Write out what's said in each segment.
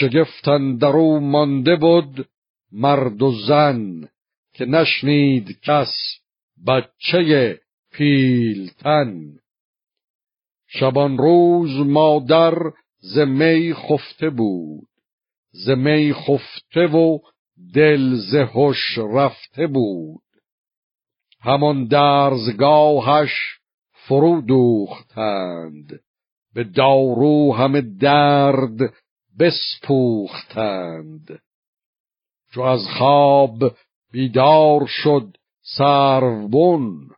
شگفتن درو مانده بود مرد و زن که نشنید کس بچه پیلتن. شبان روز مادر ز می خفته بود ز می خفته و دل ز هوش رفته بود. همان درزگاهش فرو دوختند به دارو همه درد بسپوختند. چو از خواب بیدار شد سربون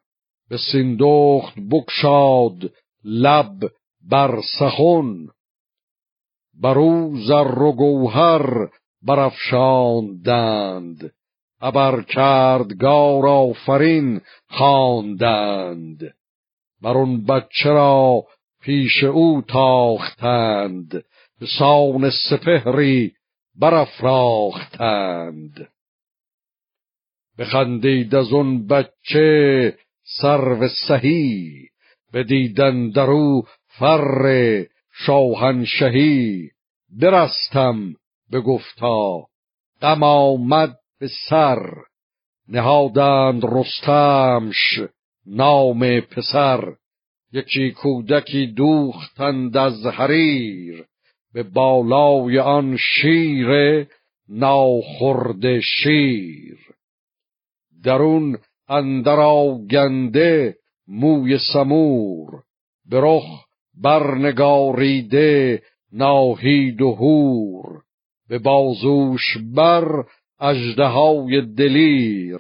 به سیندخت بکشاد لب بر سخن بر او زر و گوهر برافشاندند ابر کردگار آفرین خواندند. بر اون بچه را پیش او تاختند. سان سپهری برافراختند. بخندید از اون بچه سرو سهی بدیدن در او فر شاهنشهی. برستم گفتا غم آمد به سر نهادند رستمش نام پسر. یکی کودکی دوختند از حریر. به بالای آن شیر ناخورد شیر. درون اندر آگنده موی سمور به رخ برنگاریده ناهید و هور به بازوش بر اژدهای دلیر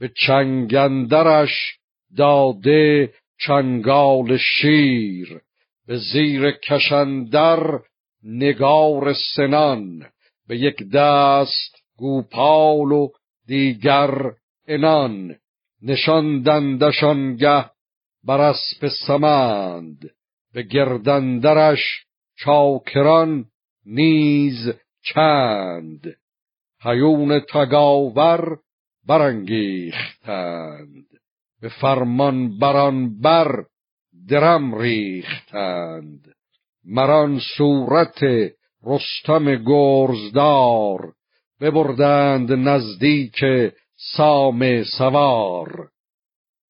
به چنگندرش داده چنگال شیر. به زیر کشندر نگار سنان. به یک دست گوپال و دیگر انان نشاندندشان بر اسب سمند. به گردندرش چاکران نیز چند. هیون تگاور برانگیختند. به فرمان بران بر درم ریختند. مران صورت رستم گرزدار ببردند نزدیک سام سوار.